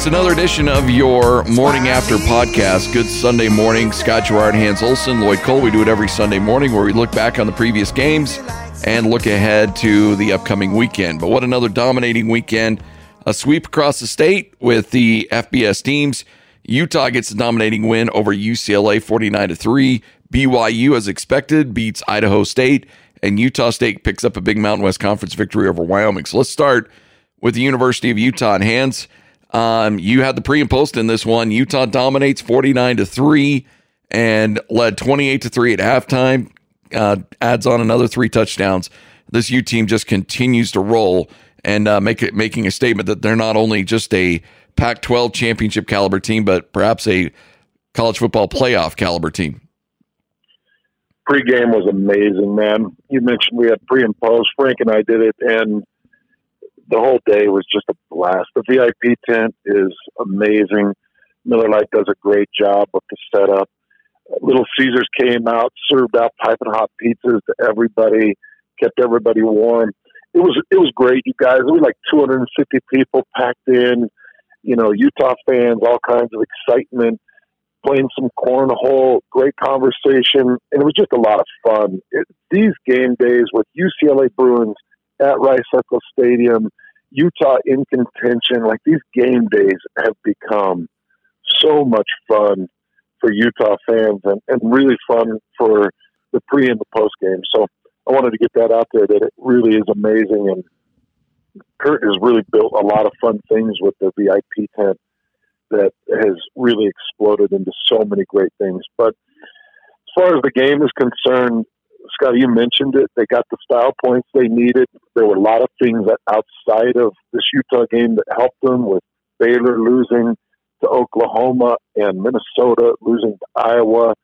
it's another edition of your Morning After podcast. Good Sunday morning. Scott Garrard, Hans Olsen, Lloyd Cole. We do it every Sunday morning where we look back on the previous games and look ahead to the upcoming weekend. But what another dominating weekend. A sweep across the state with the FBS teams. Utah gets a dominating win over UCLA 49 to 3. BYU, as expected, beats Idaho State. And Utah State picks up a big Mountain West Conference victory over Wyoming. So let's start with the University of Utah in Hans. Um, you had the pre and post in this one. Utah dominates 49 to 3 and led 28 to 3 at halftime. Uh, adds on another three touchdowns. This U team just continues to roll and uh, make it making a statement that they're not only just a Pac 12 championship caliber team, but perhaps a college football playoff caliber team. Pre-game was amazing, man. You mentioned we had pre and post. Frank and I did it, and the whole day was just a blast. The VIP tent is amazing. Miller Lite does a great job with the setup. Little Caesars came out, served out piping hot pizzas to everybody, kept everybody warm. It was it was great, you guys. Was like 250 people packed in. You know, Utah fans, all kinds of excitement, playing some cornhole, great conversation, and it was just a lot of fun. It, these game days with UCLA Bruins at Rice Eccles Stadium, Utah in contention. Like these game days have become so much fun for Utah fans and, and really fun for the pre and the post game. So I wanted to get that out there that it really is amazing. And Kurt has really built a lot of fun things with the VIP tent that has really exploded into so many great things. But as far as the game is concerned, Scott, you mentioned it. They got the style points they needed. There were a lot of things that outside of this Utah game that helped them with Baylor losing to Oklahoma and Minnesota losing to Iowa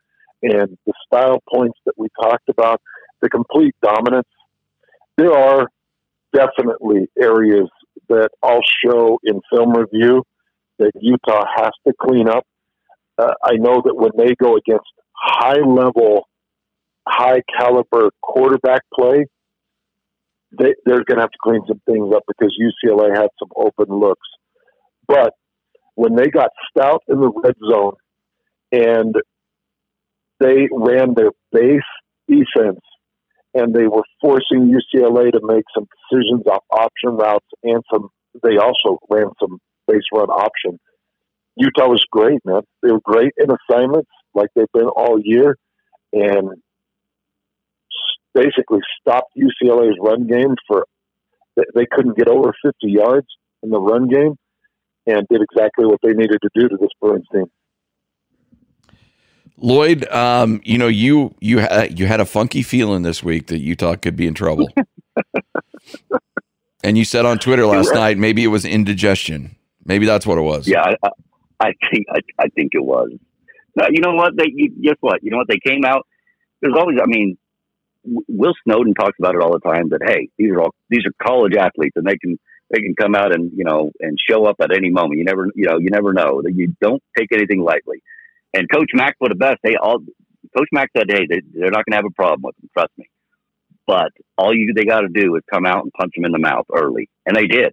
and the style points that we talked about, the complete dominance. There are definitely areas that I'll show in film review that Utah has to clean up. Uh, I know that when they go against high level high caliber quarterback play, they, they're going to have to clean some things up because UCLA had some open looks. But when they got stout in the red zone and they ran their base defense and they were forcing UCLA to make some decisions off option routes and some, they also ran some base run option. Utah was great, man. They were great in assignments like they've been all year. And basically stopped UCLA's run game for they couldn't get over 50 yards in the run game and did exactly what they needed to do to this Bruins team. Lloyd, um, you know you you had you had a funky feeling this week that Utah could be in trouble, and you said on Twitter last right. night maybe it was indigestion. Maybe that's what it was. Yeah, I, I think I, I, think it was. Now, you know what? They you, guess what? You know what? They came out. There's always. I mean, Will Snowden talks about it all the time. That hey, these are all these are college athletes, and they can they can come out and you know and show up at any moment. You never you know you never know that you don't take anything lightly. And Coach Mack for the best. They all Coach Mack said, hey, they, they're not going to have a problem with them. Trust me. But all you they got to do is come out and punch them in the mouth early, and they did.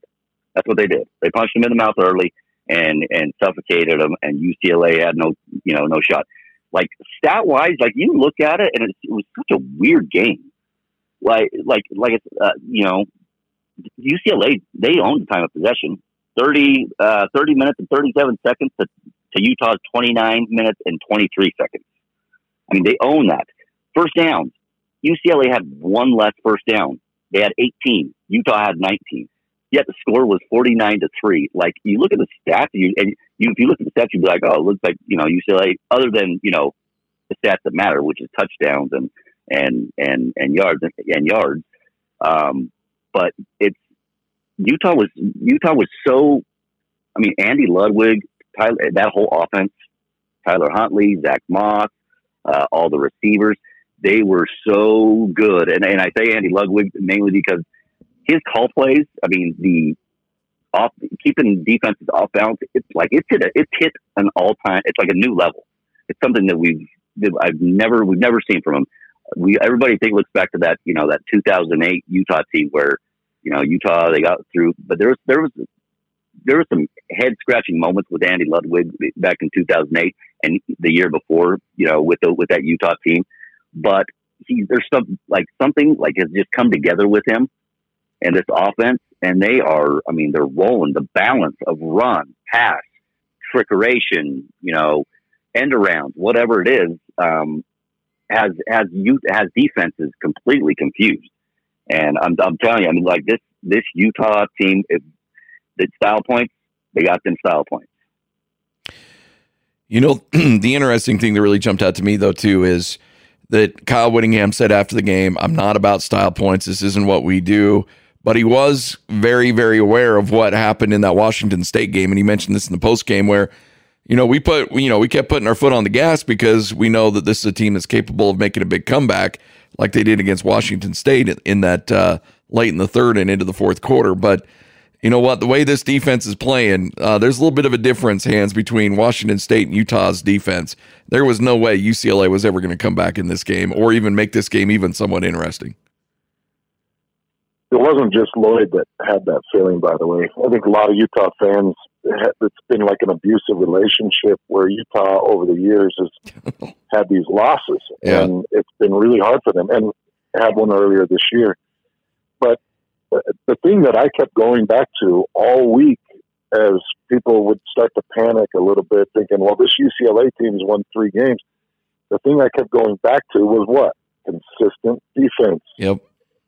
That's what they did. They punched them in the mouth early and and suffocated them. And UCLA had no you know no shot like stat wise, like you look at it and it, it was such a weird game. Like, like, like it's, uh, you know, UCLA, they own the time of possession 30, uh, 30 minutes and 37 seconds to, to Utah's 29 minutes and 23 seconds. I mean, they own that. First downs. UCLA had one less first down. They had 18. Utah had 19 yet the score was 49 to 3. Like, you look at the stats, you, and you, if you look at the stats, you'd be like, oh, it looks like, you know, UCLA, other than, you know, the stats that matter, which is touchdowns and, and, and, and yards and yards. Um, but it's, Utah was, Utah was so, I mean, Andy Ludwig, Tyler, that whole offense, Tyler Huntley, Zach Moss, uh, all the receivers, they were so good. And, and I say Andy Ludwig mainly because his call plays, I mean, the off keeping defenses off balance. It's like it's hit a, it's hit an all time. It's like a new level. It's something that we've that I've never we've never seen from him. We everybody think looks back to that you know that 2008 Utah team where you know Utah they got through, but there was there was there were some head scratching moments with Andy Ludwig back in 2008 and the year before, you know, with the with that Utah team. But he, there's some like something like has just come together with him and this offense, and they are, I mean, they're rolling the balance of run, pass, trickeration, you know, end around, whatever it is, um, has has youth has defenses completely confused. And I'm, I'm telling you, I mean, like this this Utah team, if the style points, they got them style points. You know, the interesting thing that really jumped out to me though too is that Kyle Whittingham said after the game, "I'm not about style points. This isn't what we do." But he was very, very aware of what happened in that Washington State game, and he mentioned this in the post game where, you know, we put, you know, we kept putting our foot on the gas because we know that this is a team that's capable of making a big comeback, like they did against Washington State in that uh, late in the third and into the fourth quarter. But you know what? The way this defense is playing, uh, there's a little bit of a difference, Hans between Washington State and Utah's defense. There was no way UCLA was ever going to come back in this game or even make this game even somewhat interesting. It wasn't just Lloyd that had that feeling, by the way. I think a lot of Utah fans, it's been like an abusive relationship where Utah over the years has had these losses, yeah. and it's been really hard for them. And had one earlier this year. But uh, the thing that I kept going back to all week as people would start to panic a little bit, thinking, well, this UCLA team's won three games. The thing I kept going back to was what? Consistent defense. Yep.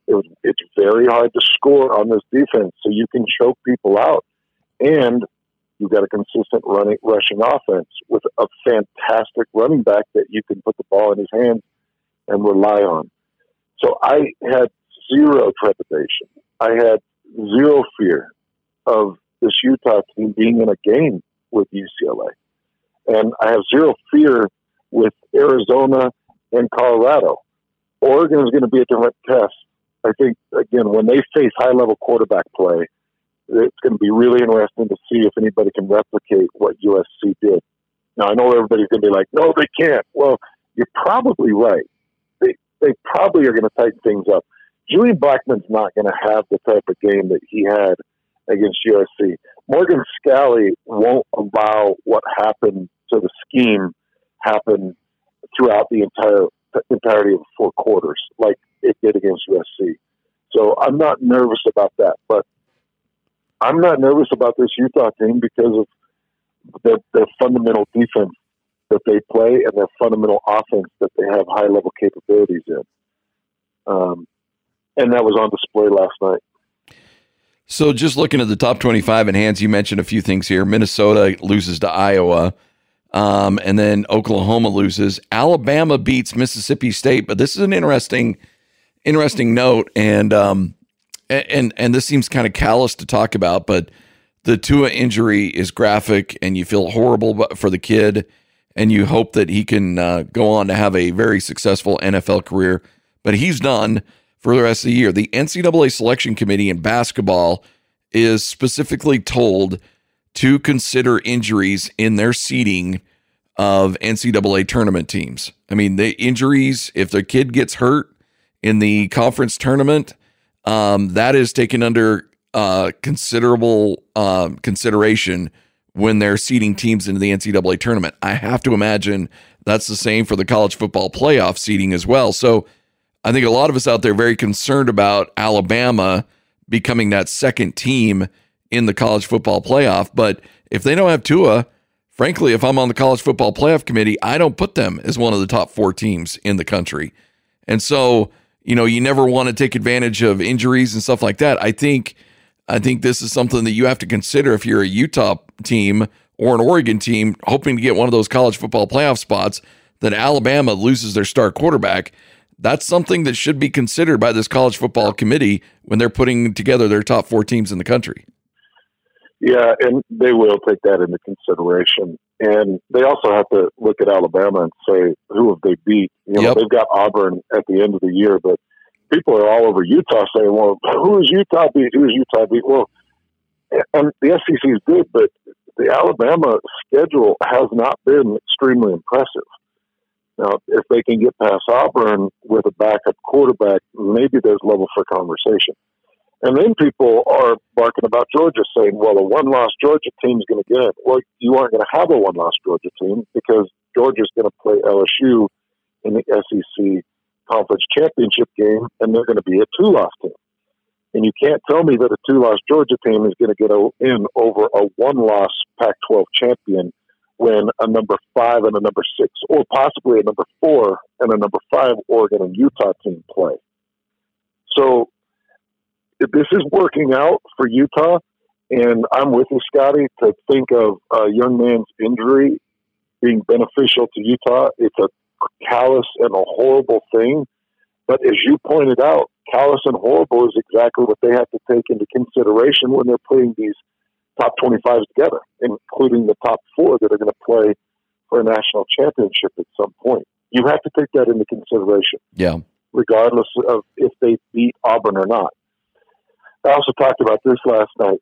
It was, it's very hard to score on this defense, so you can choke people out. And you've got a consistent running, rushing offense with a fantastic running back that you can put the ball in his hands and rely on. So I had zero trepidation. I had zero fear of this Utah team being in a game with UCLA. And I have zero fear with Arizona and Colorado. Oregon is going to be a different test. I think, again, when they face high level quarterback play, it's going to be really interesting to see if anybody can replicate what USC did. Now, I know everybody's going to be like, no, they can't. Well, you're probably right. They, they probably are going to tighten things up. Julian Blackmon's not going to have the type of game that he had against USC. Morgan Scalley won't allow what happened to the scheme happen throughout the entire entirety of the four quarters, like it did against USC. So I'm not nervous about that, but I'm not nervous about this Utah team because of their, their fundamental defense that they play and their fundamental offense that they have high level capabilities in. Um, and that was on display last night. So, just looking at the top 25 in Hans, you mentioned a few things here. Minnesota loses to Iowa, um, and then Oklahoma loses. Alabama beats Mississippi State, but this is an interesting, interesting note, and um, and and this seems kind of callous to talk about, but the Tua injury is graphic, and you feel horrible for the kid, and you hope that he can uh, go on to have a very successful NFL career, but he's done for the rest of the year. The NCAA selection committee in basketball is specifically told to consider injuries in their seeding of NCAA tournament teams. I mean, the injuries, if the kid gets hurt in the conference tournament, um, that is taken under uh, considerable um, consideration when they're seeding teams into the NCAA tournament. I have to imagine that's the same for the college football playoff seeding as well. So I think a lot of us out there are very concerned about Alabama becoming that second team in the college football playoff. But if they don't have Tua, frankly, if I'm on the college football playoff committee, I don't put them as one of the top four teams in the country. And so, you know, you never want to take advantage of injuries and stuff like that. I think I think this is something that you have to consider if you're a Utah team or an Oregon team hoping to get one of those college football playoff spots that Alabama loses their star quarterback that's something that should be considered by this college football committee when they're putting together their top four teams in the country. Yeah, and they will take that into consideration. And they also have to look at Alabama and say, who have they beat? You know, yep. they've got Auburn at the end of the year, but people are all over Utah saying, well, who is Utah beat? Who is Utah beat? Well, and the SEC is good, but the Alabama schedule has not been extremely impressive. Now, if they can get past Auburn with a backup quarterback, maybe there's level for conversation. And then people are barking about Georgia, saying, well, a one loss Georgia team is going to get it. Well, you aren't going to have a one loss Georgia team because Georgia's going to play LSU in the SEC conference championship game, and they're going to be a two loss team. And you can't tell me that a two loss Georgia team is going to get in over a one loss Pac 12 champion when a number five and a number six, or possibly a number four and a number five Oregon and Utah team play. So this is working out for Utah, and I'm with you, Scotty, to think of a young man's injury being beneficial to Utah. It's a callous and a horrible thing. But as you pointed out, callous and horrible is exactly what they have to take into consideration when they're putting these top 25s together, including the top four that are going to play for a national championship at some point. You have to take that into consideration. Yeah. Regardless of if they beat Auburn or not. I also talked about this last night.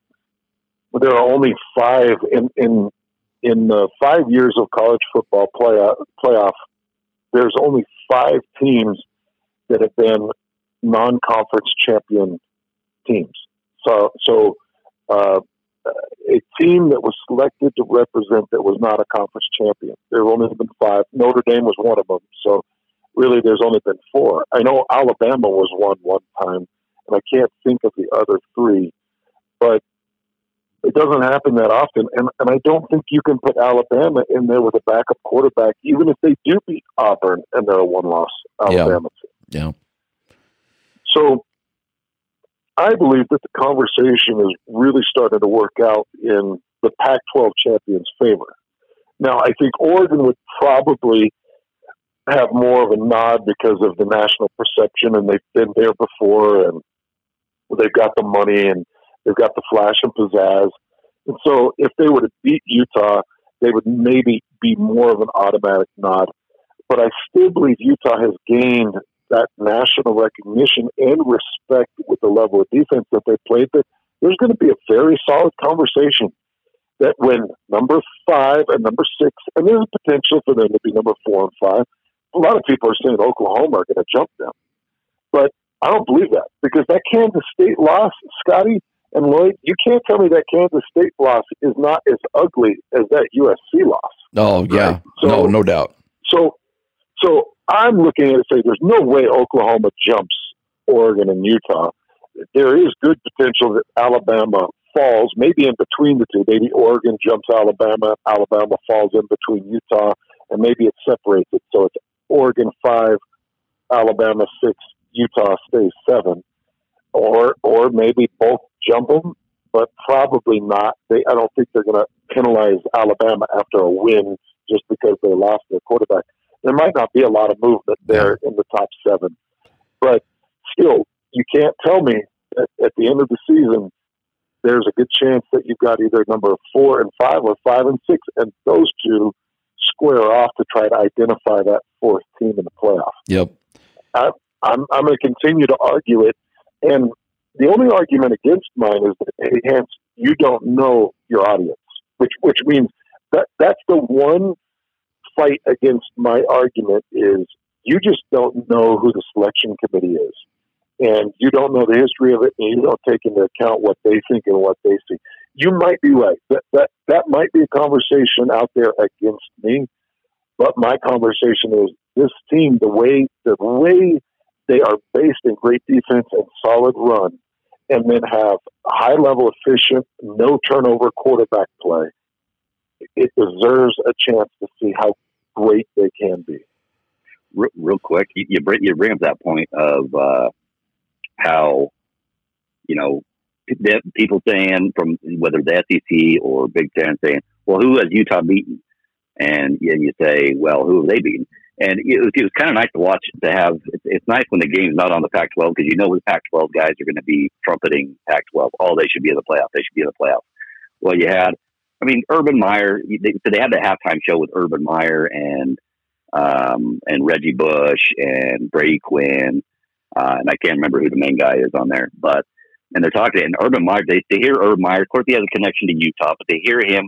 There are only five in in in the five years of college football playoff. Playoff, there's only five teams that have been non-conference champion teams. So, so uh, a team that was selected to represent that was not a conference champion. There have only been five. Notre Dame was one of them. So, really, there's only been four. I know Alabama was one one time and I can't think of the other three. But it doesn't happen that often, and and I don't think you can put Alabama in there with a backup quarterback, even if they do beat Auburn and they're a one-loss Alabama yeah. team. Yeah. So I believe that the conversation is really starting to work out in the Pac-12 champions' favor. Now, I think Oregon would probably have more of a nod because of the national perception, and they've been there before, and they've got the money and they've got the flash and pizzazz. And so if they were to beat Utah, they would maybe be more of an automatic nod. But I still believe Utah has gained that national recognition and respect with the level of defense that they played. That there's going to be a very solid conversation that when number five and number six, and there's a potential for them to be number four and five. A lot of people are saying Oklahoma are going to jump them. But I don't believe that because that Kansas State loss, Scotty and Lloyd, you can't tell me that Kansas State loss is not as ugly as that USC loss. Oh yeah, right? so, no, no doubt. So, so I'm looking at it say there's no way Oklahoma jumps Oregon and Utah. There is good potential that Alabama falls, maybe in between the two. Maybe Oregon jumps Alabama, Alabama falls in between Utah, and maybe it separates it. So it's Oregon five, Alabama six, Utah stays seven, or or maybe both jump them, but probably not. They I don't think they're going to penalize Alabama after a win just because they lost their quarterback. There might not be a lot of movement there in the top seven, but still, you can't tell me that at the end of the season there's a good chance that you've got either number four and five or five and six, and those two square off to try to identify that fourth team in the playoff. Yep. I, I'm, I'm going to continue to argue it. And the only argument against mine is that, hey, Hans, you don't know your audience, which, which means that that's the one fight against my argument is you just don't know who the selection committee is. And you don't know the history of it, and you don't take into account what they think and what they see. You might be right. That that that might be a conversation out there against me, but my conversation is this team, the way the way they are based in great defense and solid run, and then have high level efficient, no turnover quarterback play. It deserves a chance to see how great they can be. Real, quick, you, you, bring, you bring up that point of uh, how you know people saying from whether the SEC or Big Ten saying, "Well, who has Utah beaten?" And you say, "Well, who have they beaten?" And it was, it was kind of nice to watch to have. It's, it's nice when the game's not on the Pac-12 because you know the Pac-12 guys are going to be trumpeting Pac-12. Oh, they should be in the playoff. They should be in the playoff. Well, you had, I mean, Urban Meyer. They, so they had the halftime show with Urban Meyer and um, and Reggie Bush and Brady Quinn, uh, and I can't remember who the main guy is on there, but and they're talking, and Urban Meyer, they, they hear Urban Meyer. Of course, he has a connection to Utah, but they hear him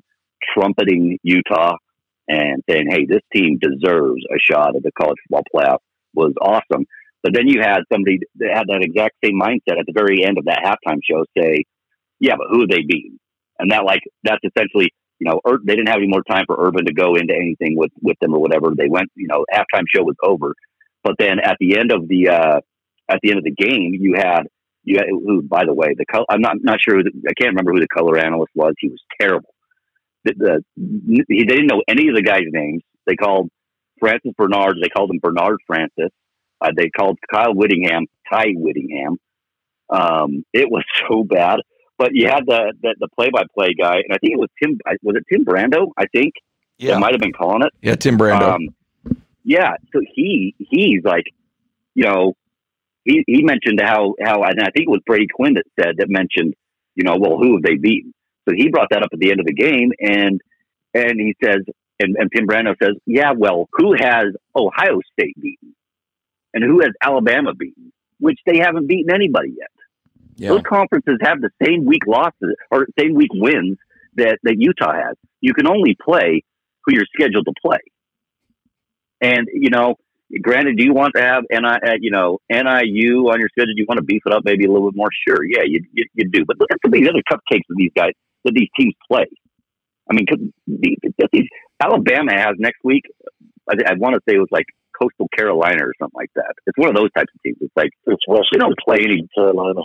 trumpeting Utah and saying, "Hey, this team deserves a shot at the college football playoff." Was awesome. But then you had somebody that had that exact same mindset at the very end of that halftime show say, "Yeah, but who are they beating?" And that like that's essentially you know Ur- they didn't have any more time for Urban to go into anything with with them or whatever. They went you know halftime show was over, but then at the end of the uh, at the end of the game you had you had, who by the way the color I'm not not sure the, I can't remember who the color analyst was. He was terrible. The, the they didn't know any of the guys' names. They called Francis Bernard. They called him Bernard Francis. Uh, they called Kyle Whittingham Ty Whittingham. Um, it was so bad. But you had the the, the play-by-play guy, and I think it was Tim. Was it Tim Brando? I think Yeah. might have been calling it. Yeah, Tim Brando. Um, yeah, so he he's like, you know, he he mentioned how how and I think it was Brady Quinn that said that mentioned, you know, well, who have they beaten? So he brought that up at the end of the game, and and he says, and, and Tim Brando says, yeah, well, who has Ohio State beaten, and who has Alabama beaten, which they haven't beaten anybody yet. yeah. Those conferences have the same week losses or same week wins that, that Utah has. You can only play who you're scheduled to play. And, you know, granted, do you want to have NI, uh, you know, NIU on your schedule? Do you want to beef it up maybe a little bit more? Sure. Yeah, you, you, you do. But look at some of these other cupcakes that these guys, that these teams play. I mean, 'cause the- the- these, Alabama has next week, I, I want to say it was like Coastal Carolina or something like that. It's one of those types of teams. It's like, It's West they don't play any Carolina.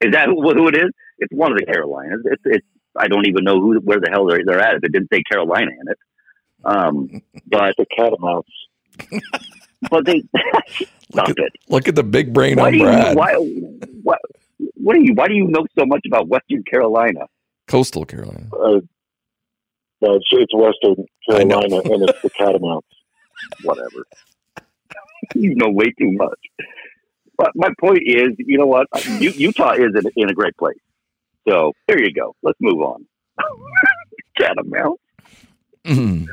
is that who, who it is? It's one of the Carolinas. It's, it's I don't even know who where the hell they're, they're at. If it didn't say Carolina in it, um, but The Catamounts. but they stop Look at, it. look at the big brain Why on do you Brad. why what what do you why do you know so much about Western Carolina? Coastal Carolina. Uh, no, it's, it's Western Carolina, and it's the Catamounts. Whatever. you know way too much. But my point is, you know what? Utah is in, in a great place. So there you go. Let's move on. Catamount. Mhm.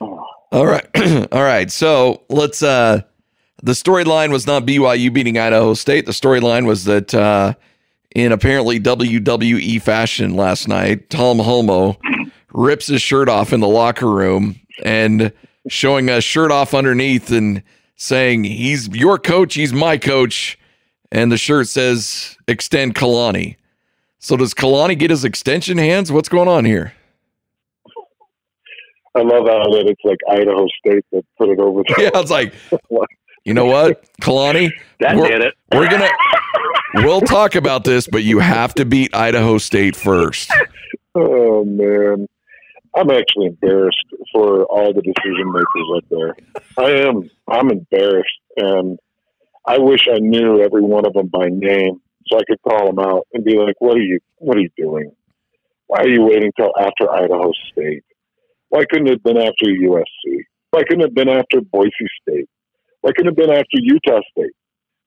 Oh, All right. All right. So let's uh the storyline was not BYU beating Idaho State. The storyline was that uh in apparently WWE fashion last night, Tom Holmoe rips his shirt off in the locker room and showing a shirt off underneath and saying he's your coach, he's my coach. And the shirt says extend Kalani. So does Kalani get his extension Hans? What's going on here? I love how that it's like Idaho State that put it over there. Yeah, I was like, you know what, Kalani, That We're- did it. we're gonna we'll talk about this, but you have to beat Idaho State first. Oh man, I'm actually embarrassed for all the decision makers up there. I am. I'm embarrassed, and I wish I knew every one of them by name so I could call them out and be like, "What are you? What are you doing? Why are you waiting till after Idaho State? Why couldn't it have been after USC? Why couldn't it have been after Boise State? Why couldn't it have been after Utah State?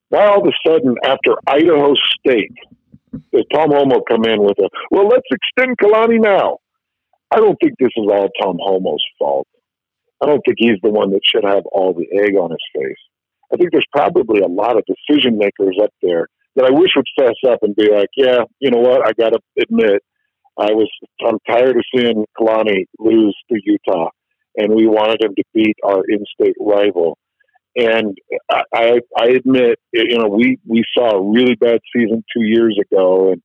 Why all of a sudden after Idaho State does Tom Holmoe come in with a well? Let's extend Kalani now. I don't think this is all Tom Holmoe's fault. I don't think he's the one that should have all the egg on his face. I think there's probably a lot of decision makers up there that I wish would fess up and be like, yeah, you know what? I got to admit, I was I'm tired of seeing Kalani lose to Utah, and we wanted him to beat our in-state rival. And I, I, I admit, you know, we we saw a really bad season two years ago, and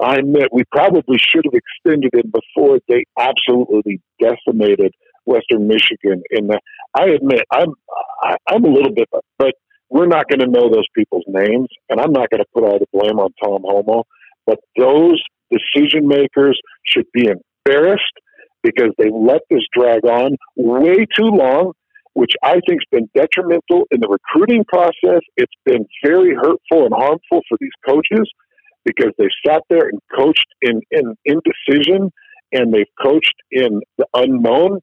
I admit we probably should have extended it before they absolutely decimated Western Michigan. And I admit, I'm I, I'm a little bit, but we're not going to know those people's names, and I'm not going to put all the blame on Tom Holmoe. But those decision makers should be embarrassed because they let this drag on way too long, which I think's been detrimental in the recruiting process. It's been very hurtful and harmful for these coaches because they sat there and coached in, in indecision and they've coached in the unknown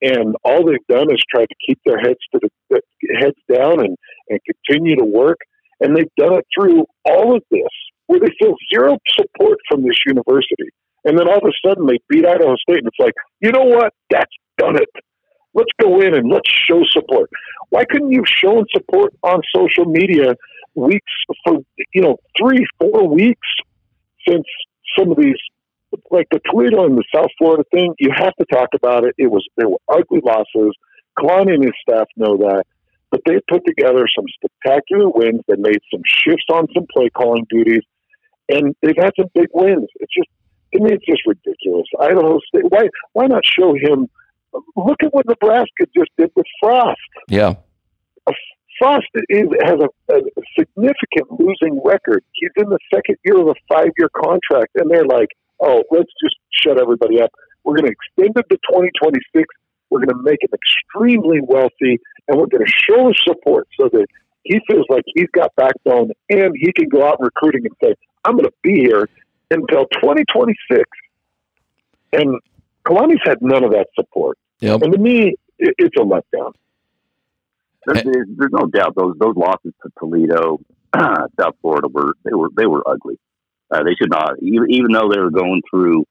and all they've done is tried to keep their heads to the heads down and, and continue to work. And they've done it through all of this where they feel zero support from this university. And then all of a sudden they beat Idaho State and it's like you know what? That's done it let's go in and let's show support why couldn't you have shown support on social media weeks for you know three four weeks since some of these, like the Toledo and the South Florida thing, you have to talk about it. It was there were ugly losses. Kalani and his staff know that, but they put together some spectacular wins. They made some shifts on some play calling duties, and they've had some big wins. It's just to me, it's just ridiculous. Idaho State. Why why not show him? Look at what Nebraska just did with Frost. Yeah. Frost is, has a, a significant losing record. He's in the second year of a five year contract, and they're like, oh, let's just shut everybody up. We're going to extend it to 2026. We're going to make him extremely wealthy, and we're going to show his support so that he feels like he's got backbone and he can go out recruiting and say, I'm going to be here until 2026. And Kalani's had none of that support. Yep. And to me, it, it's a letdown. There's, there's, there's no doubt those those losses to Toledo, South Florida were they were they were ugly. Uh, they should not even even though they were going through,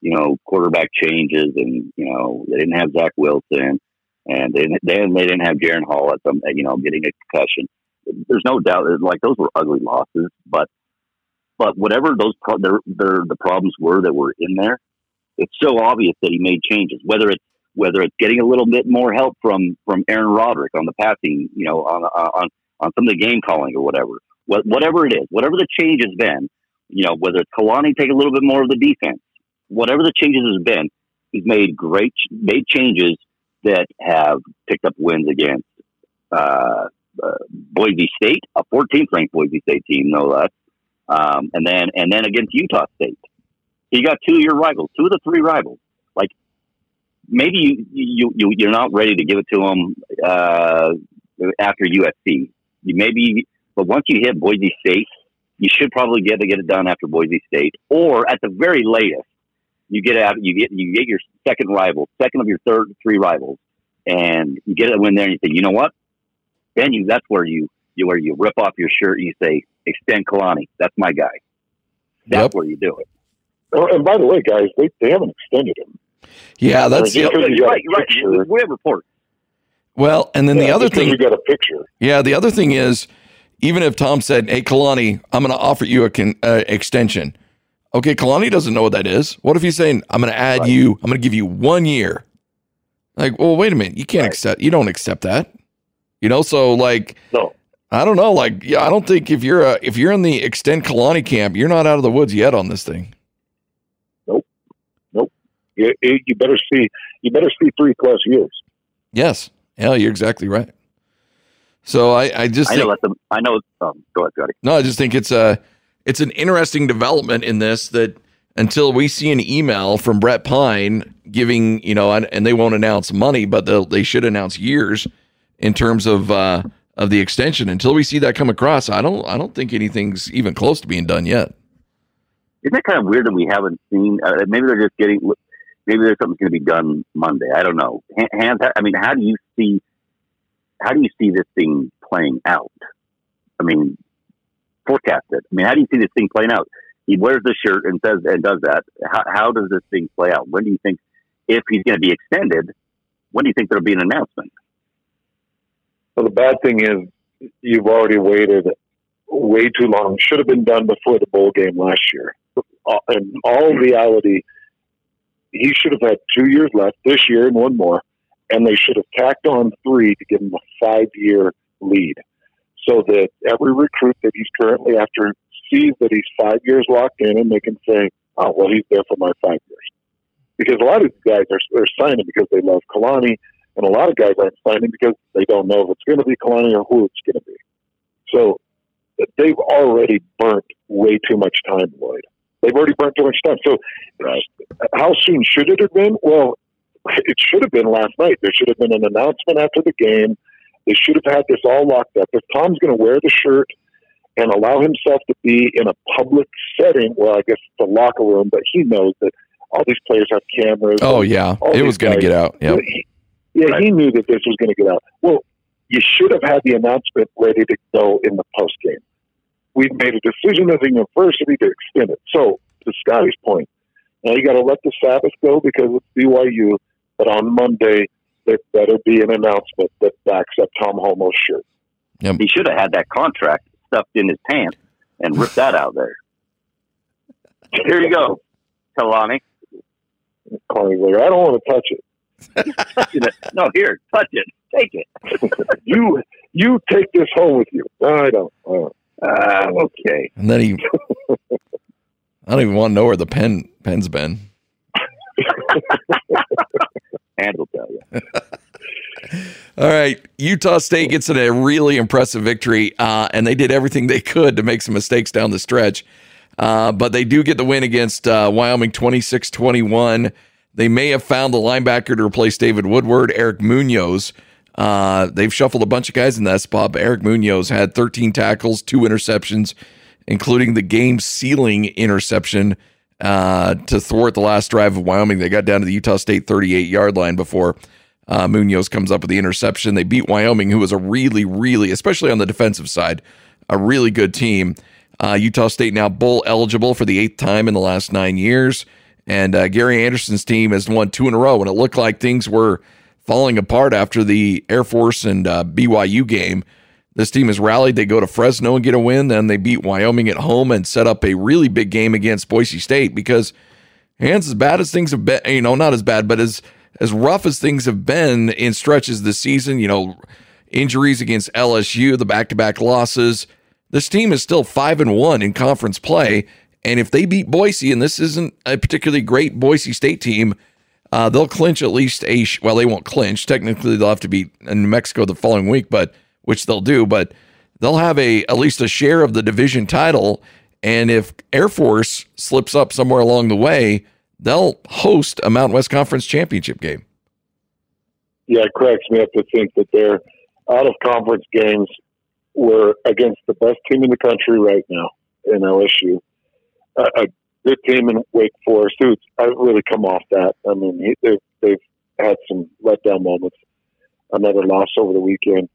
you know, quarterback changes and you know they didn't have Zach Wilson and they then they didn't have Jaren Hall at some you know getting a concussion. There's no doubt that like those were ugly losses, but but whatever those pro- their, their the problems were that were in there, it's so obvious that he made changes. Whether it's whether it's getting a little bit more help from from Aaron Roderick on the passing, you know, on on on some of the game calling or whatever, whatever it is, whatever the change has been, you know, whether it's Kalani take a little bit more of the defense, whatever the changes has been, he's made great made changes that have picked up wins against uh, uh, Boise State, a 14th ranked Boise State team, no less, um, and then and then against Utah State. He got two of your rivals, two of the three rivals. Like maybe you you, you you're not ready to give it to them uh, after USC. You maybe, but once you hit Boise State, you should probably get to get it done after Boise State, or at the very latest, you get out you get you get your second rival, second of your third three rivals, and you get a win there, and you say, you know what? Then you that's where you you where you rip off your shirt, and you say, extend Kalani. That's my guy. That's Yep. where you do it. Oh, and by the way, guys, they, they haven't extended him. Yeah, that's Yeah, the, because you right. right. picture. We have reports. well, and then the other thing, we got a picture. yeah, the other thing is, even if Tom said, "Hey, Kalani, I'm going to offer you a con, uh, extension," okay, Kalani doesn't know what that is. What if he's saying, "I'm going to add Right. you, I'm going to give you one year"? Like, well, wait a minute, you can't Right. accept, you don't accept that, you know. So, like, No. I don't know, like, yeah, I don't think if you're a, if you're in the extend Kalani camp, you're not out of the woods yet on this thing. You, you better see you better see three plus years. Yes, yeah, you're exactly right. So I, I just I think, know. That's a, I know. Um, go ahead, Scotty. No, I just think it's a it's an interesting development in this that until we see an email from Brett Pyne giving you know and, and they won't announce money, but they'll, they should announce years in terms of uh, of the extension. Until we see that come across, I don't I don't think anything's even close to being done yet. Isn't that kind of weird that we haven't seen? Uh, maybe they're just getting. Maybe there's something going to be done Monday. I don't know. Hans. I mean, how do you see? How do you see this thing playing out? I mean, forecast it. I mean, how do you see this thing playing out? He wears the shirt and says and does that. How, how does this thing play out? When do you think, if he's going to be extended, when do you think there'll be an announcement? Well, the bad thing is you've already waited way too long. Should have been done before the bowl game last year. Uh, In all reality, he should have had two years left this year and one more, and they should have tacked on three to give him a five-year lead, so that every recruit that he's currently after sees that he's five years locked in, and they can say, "Oh, well, he's there for my five years." Because a lot of these guys are they're signing because they love Kalani, and a lot of guys aren't signing because they don't know if it's going to be Kalani or who it's going to be. So they've already burnt way too much time, Lloyd. They've already burnt too much time. So uh, how soon should it have been? Well, it should have been last night. There should have been an announcement after the game. They should have had this all locked up. If Tom's going to wear the shirt and allow himself to be in a public setting, well, I guess it's a locker room, but he knows that all these players have cameras. Oh yeah, it was going to get out. Yep. he- yeah, he knew that this was going to get out. Well, you should have had the announcement ready to go in the post game. We've made a decision as a university to extend it. So, to Scotty's point, now you got to let the Sabbath go because it's BYU. But on Monday, there better be an announcement that backs up Tom Holmoe's shirt. He should have had that contract stuffed in his pants and ripped that out there. Here you go, Kalani. Kalani's like, I don't want to touch it. no, here, touch it, take it. You you take this home with you. No, I don't. I don't. Uh, okay. And then he, I don't even want to know where the pen pen's been. And will tell you. All right, Utah State gets a really impressive victory, uh, and they did everything they could to make some mistakes down the stretch. Uh, but they do get the win against uh, Wyoming 26 21. They may have found the linebacker to replace David Woodward, Eric Munoz. Uh, they've shuffled a bunch of guys in that spot, but Eric Munoz had 13 tackles, two interceptions, including the game sealing interception uh, to thwart the last drive of Wyoming. They got down to the Utah State 38 yard line before uh, Munoz comes up with the interception. They beat Wyoming, who was a really, really, especially on the defensive side, a really good team. Uh, Utah State now bowl eligible for the eighth time in the last nine years. And uh, Gary Anderson's team has won two in a row. And it looked like things were falling apart after the Air Force and uh, BYU game. This team has rallied. They go to Fresno and get a win. Then they beat Wyoming at home and set up a really big game against Boise State because, Hans as bad as things have been, you know, not as bad, but as as rough as things have been in stretches this season, you know, injuries against LSU, the back to back losses. This team is still five and one in conference play, and if they beat Boise, and this isn't a particularly great Boise State team, uh, they'll clinch at least a. Sh- well, they won't clinch. Technically, they'll have to beat in New Mexico the following week, but which they'll do. But they'll have a at least a share of the division title. And if Air Force slips up somewhere along the way, they'll host a Mountain West Conference championship game. Yeah, it cracks me up to think that their out of conference games were against the best team in the country right now in LSU. Good team in Wake Forest, who's I've really come off that. I mean, he, they've, they've had some letdown moments. Another loss over the weekend.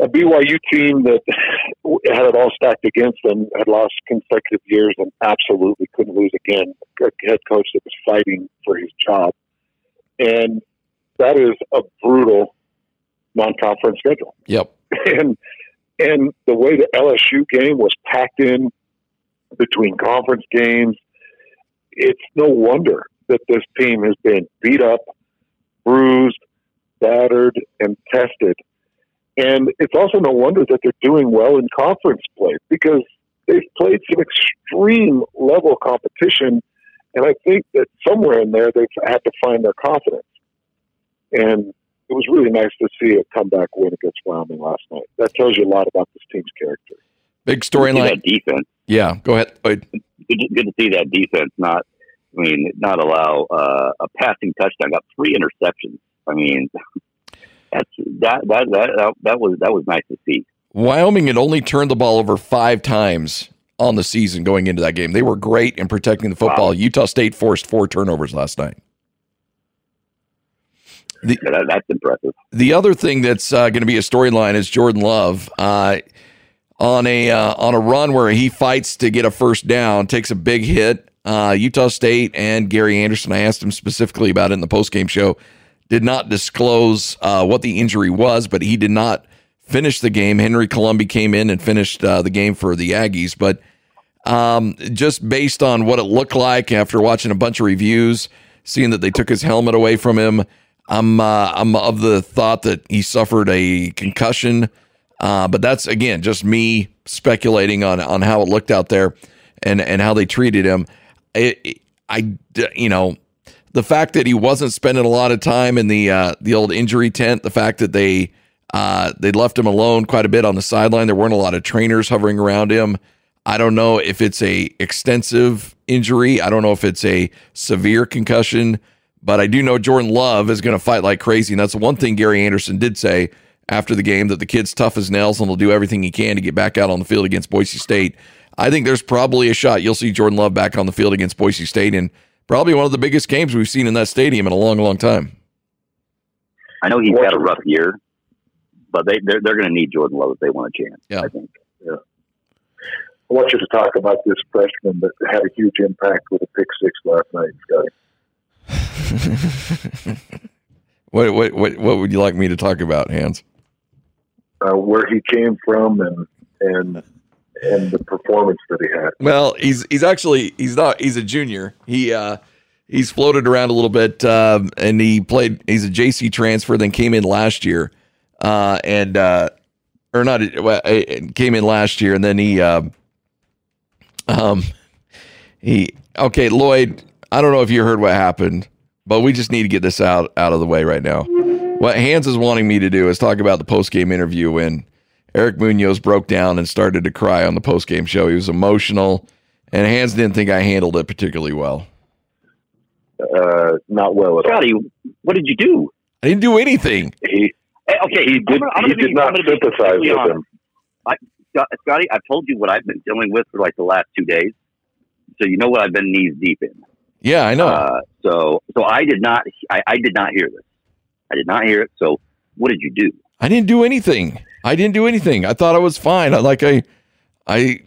A BYU team that had it all stacked against them had lost consecutive years and absolutely couldn't lose again. A head coach that was fighting for his job. And that is a brutal non-conference schedule. Yep. And and the way the LSU game was packed in between conference games, it's no wonder that this team has been beat up, bruised, battered, and tested. And it's also no wonder that they're doing well in conference play because they've played some extreme level competition. And I think that somewhere in there, they've had to find their confidence. And it was really nice to see a comeback win against Wyoming last night. That tells you a lot about this team's character. Big See storyline. defense. Yeah, go ahead. Good, good to see that defense not. I mean, not allow uh, a passing touchdown. Got three interceptions. I mean, that's that that that that, that was that was nice to see. Wyoming had only turned the ball over five times on the season going into that game. They were great in protecting the football. Wow. Utah State forced four turnovers last night. Yeah, that, that's impressive. The other thing that's uh, going to be a storyline is Jordan Love uh, on a uh, on a run where he fights to get a first down, takes a big hit. Uh, Utah State and Gary Anderson, I asked him specifically about it in the postgame show, did not disclose uh, what the injury was, but he did not finish the game. Henry Colombi came in and finished uh, the game for the Aggies, but um, just based on what it looked like after watching a bunch of reviews, seeing that they took his helmet away from him, I'm uh, I'm of the thought that he suffered a concussion. Uh, but that's again just me speculating on on how it looked out there and and how they treated him. It, it- I you know the fact that he wasn't spending a lot of time in the uh, the old injury tent, the fact that they uh, they left him alone quite a bit on the sideline. There weren't a lot of trainers hovering around him. I don't know if it's a extensive injury. I don't know if it's a severe concussion, but I do know Jordan Love is going to fight like crazy, and that's one thing Gary Anderson did say after the game that the kid's tough as nails and will do everything he can to get back out on the field against Boise State. I think there's probably a shot you'll see Jordan Love back on the field against Boise State and probably one of the biggest games we've seen in that stadium in a long, long time. I know he's had a rough year, but they they're, they're going to need Jordan Love if they want a chance. Yeah. I think. Yeah. I want you to talk about this freshman that had a huge impact with a pick six last night, Scotty. What, what, what, what would you like me to talk about, Hans? Uh, where he came from and and and the performance that he had. Well, he's he's actually he's not he's a junior. He uh he's floated around a little bit um, and he played he's a JC transfer then came in last year. Uh and uh or not well, came in last year and then he um um he okay, Lloyd, I don't know if you heard what happened, but we just need to get this out out of the way right now. What Hans is wanting me to do is talk about the post game interview when Eric Munoz broke down and started to cry on the post game show. He was emotional, and Hans didn't think I handled it particularly well. Uh, not well at Scotty, all. Scotty, what did you do? I didn't do anything. He okay, he did, I'm gonna, I'm he gonna did be, not I'm gonna be sympathize with honest. him. Scott- Scotty, I've told you what I've been dealing with for like the last two days, so you know what I've been knees deep in. Yeah, I know. Uh, so, so I did not, I, I did not hear this. I did not hear it. So, what did you do? I didn't do anything. I didn't do anything. I thought I was fine. I like I, I,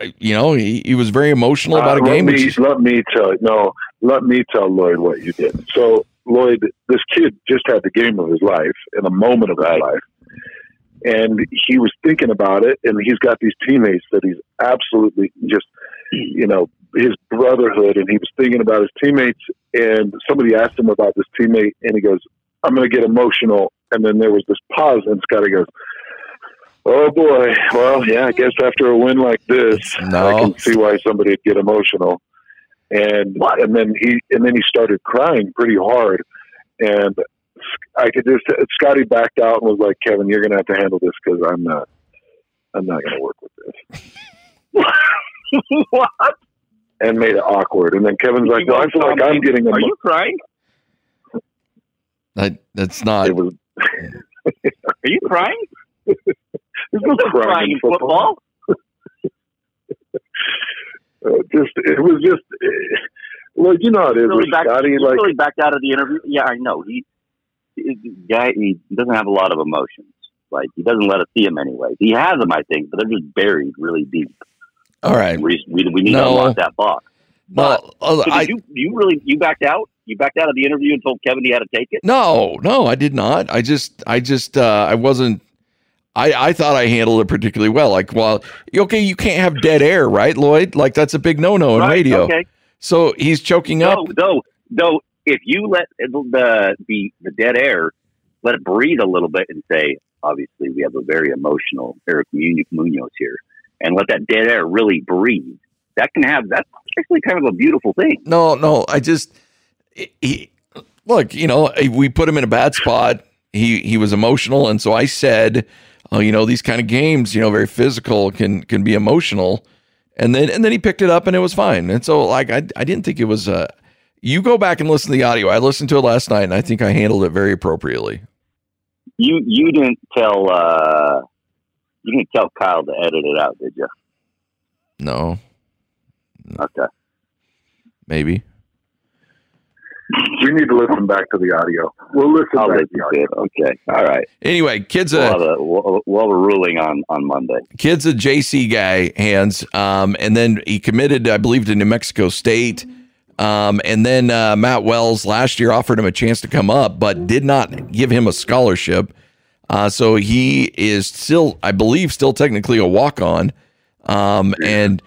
I- you know, he, he was very emotional about a Uh, game. Let me, is- let me tell no. Let me tell Lloyd what you did. So Lloyd, this kid just had the game of his life in a moment of his life, and he was thinking about it. And he's got these teammates that he's absolutely just, you know, his brotherhood. And he was thinking about his teammates. And somebody asked him about this teammate, and he goes, "I'm going to get emotional." And then there was this pause, and Scotty goes. Oh boy! Well, yeah. I guess after a win like this, No. I can see why somebody would get emotional. And and then he and then he started crying pretty hard, and I could just Scotty backed out and was like, "Kevin, you're going to have to handle this because I'm not, I'm not going to work with this," what? and made it awkward. And then Kevin's like, You "Well, I feel like saw I'm me? getting Are emo-. you crying? I, that's not. It was Are you crying? there's no Crying crying in football? Uh, just it was just. Uh, well, you know how it is really with back, Scotty. he Like really backed out of the interview. Yeah, I know. He, he the guy, he doesn't have a lot of emotions. Like he doesn't let us see him anyway. He has them, I think, but they're just buried really deep. All right. We, we, we need to unlock that box. Well, uh, So I you you really you backed out? You backed out of the interview and told Kevin he had to take it? no, no, I did not. I just, I just, uh, I wasn't. I, I thought I handled it particularly well. Like, well, okay, you can't have dead air, right, Lloyd? Like that's a big no-no in Right, radio. Okay. So he's choking up. No, no. though, if you let the the the dead air let it breathe a little bit and say, obviously, we have a very emotional Eric Mu- Munoz here, and let that dead air really breathe. That can have that's actually kind of a beautiful thing. No, no, I just he look, you know, we put him in a bad spot. He he was emotional, and so I said, oh, you know, these kind of games, you know, very physical can can be emotional, and then and then he picked it up and it was fine. And so like I I didn't think it was uh you go back and listen to the audio. I listened to it last night, and I think I handled it very appropriately. You you didn't tell uh you didn't tell Kyle to edit it out, did you? No, Okay. maybe. We need to listen back to the audio. We'll listen I'll back let to the audio. it. Okay. All right. Anyway, kids, We'll uh, a we'll, we'll ruling on on Monday. kid's a JC guy, Hans. Um, and then he committed, I believe, to New Mexico State. Um, and then uh, Matt Wells last year offered him a chance to come up, but did not give him a scholarship. Uh, so he is still, I believe, still technically a walk on. Um, and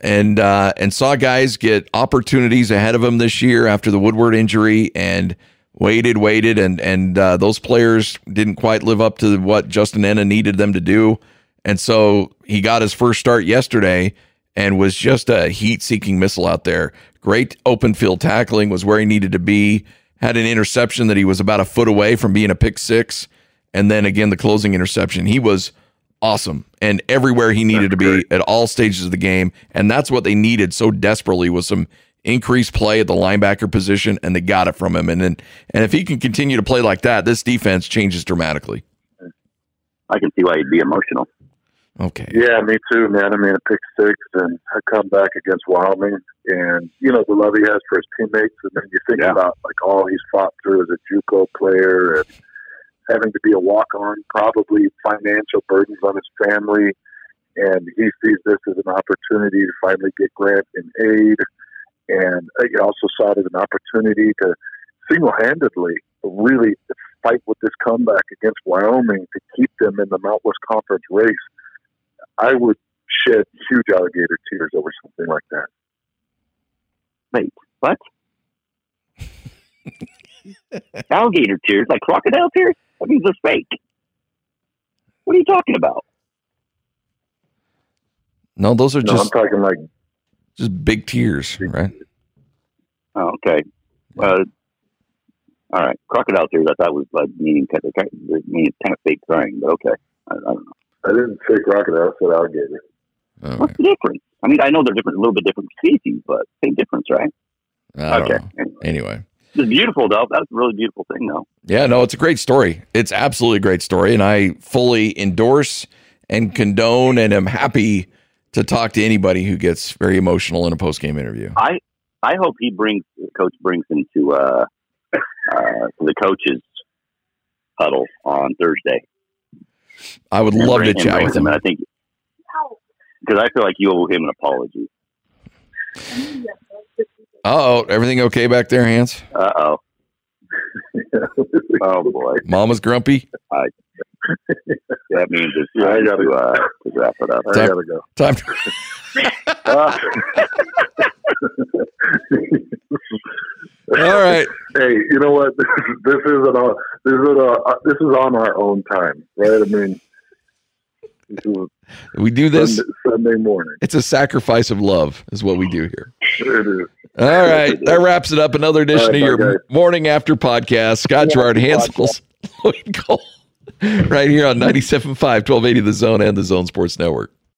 and uh, and saw guys get opportunities ahead of him this year after the Woodward injury, and waited, waited, and and uh, those players didn't quite live up to what Justin Ena needed them to do, and so he got his first start yesterday and was just a heat-seeking missile out there. Great open field tackling was where he needed to be. Had an interception that he was about a foot away from being a pick six, and then again the closing interception. He was awesome and everywhere he needed to be at all stages of the game and that's what they needed so desperately was some increased play at the linebacker position and they got it from him and then and if he can continue to play like that this defense changes dramatically I can see why he'd be emotional. okay Yeah, me too, man. I mean, a pick six and a comeback against Wyoming, and you know the love he has for his teammates, and then you think Yeah. about like all he's fought through as a JUCO player and having to be a walk-on, probably financial burdens on his family, and he sees this as an opportunity to finally get grant and aid, and he also saw it as an opportunity to single-handedly really fight with this comeback against Wyoming to keep them in the Mount West Conference race. I would shed huge alligator tears over something like that. Wait, what? Alligator tears, like crocodile tears? That means it's fake. What are you talking about? No, those are No, I'm talking like just big tears, right? Oh, okay. Uh, all right. Crocodile tears, I thought was like meaning kind of, meaning kind of fake crying, but okay. I, I don't know. I didn't say crocodile, I said alligator. All What's the difference? I mean, I know they're different, a little bit different species, but same difference, right? I don't okay. know. Anyway. Anyway. It's beautiful, though. That's a really beautiful thing, though. Yeah, no, it's a great story. It's absolutely a great story. And I fully endorse and condone and am happy to talk to anybody who gets very emotional in a post game interview. I I hope he brings Coach brings him to uh, uh, to the coaches huddle on Thursday. I would And love to bring- and chat with him. And I think because I feel like you owe him an apology. Uh oh, everything okay back there, Hans? Uh oh. Oh boy, Mama's grumpy. I, that means it's Yeah, I time gotta to, go. uh, to wrap it up. I Time- gotta go. Time. Ah. All right. hey, you know what? This, is- this isn't on. This is uh, this is on our own time, right? I mean, this is We do this. Sunday, Sunday morning. It's a sacrifice of love, is what we do here. It is. All right. That wraps it up. Another edition right, of your guys. morning after podcast. Scott Garrard, Hans Lloyd Cole, right here on 97.5, 1280 The Zone and the Zone Sports Network.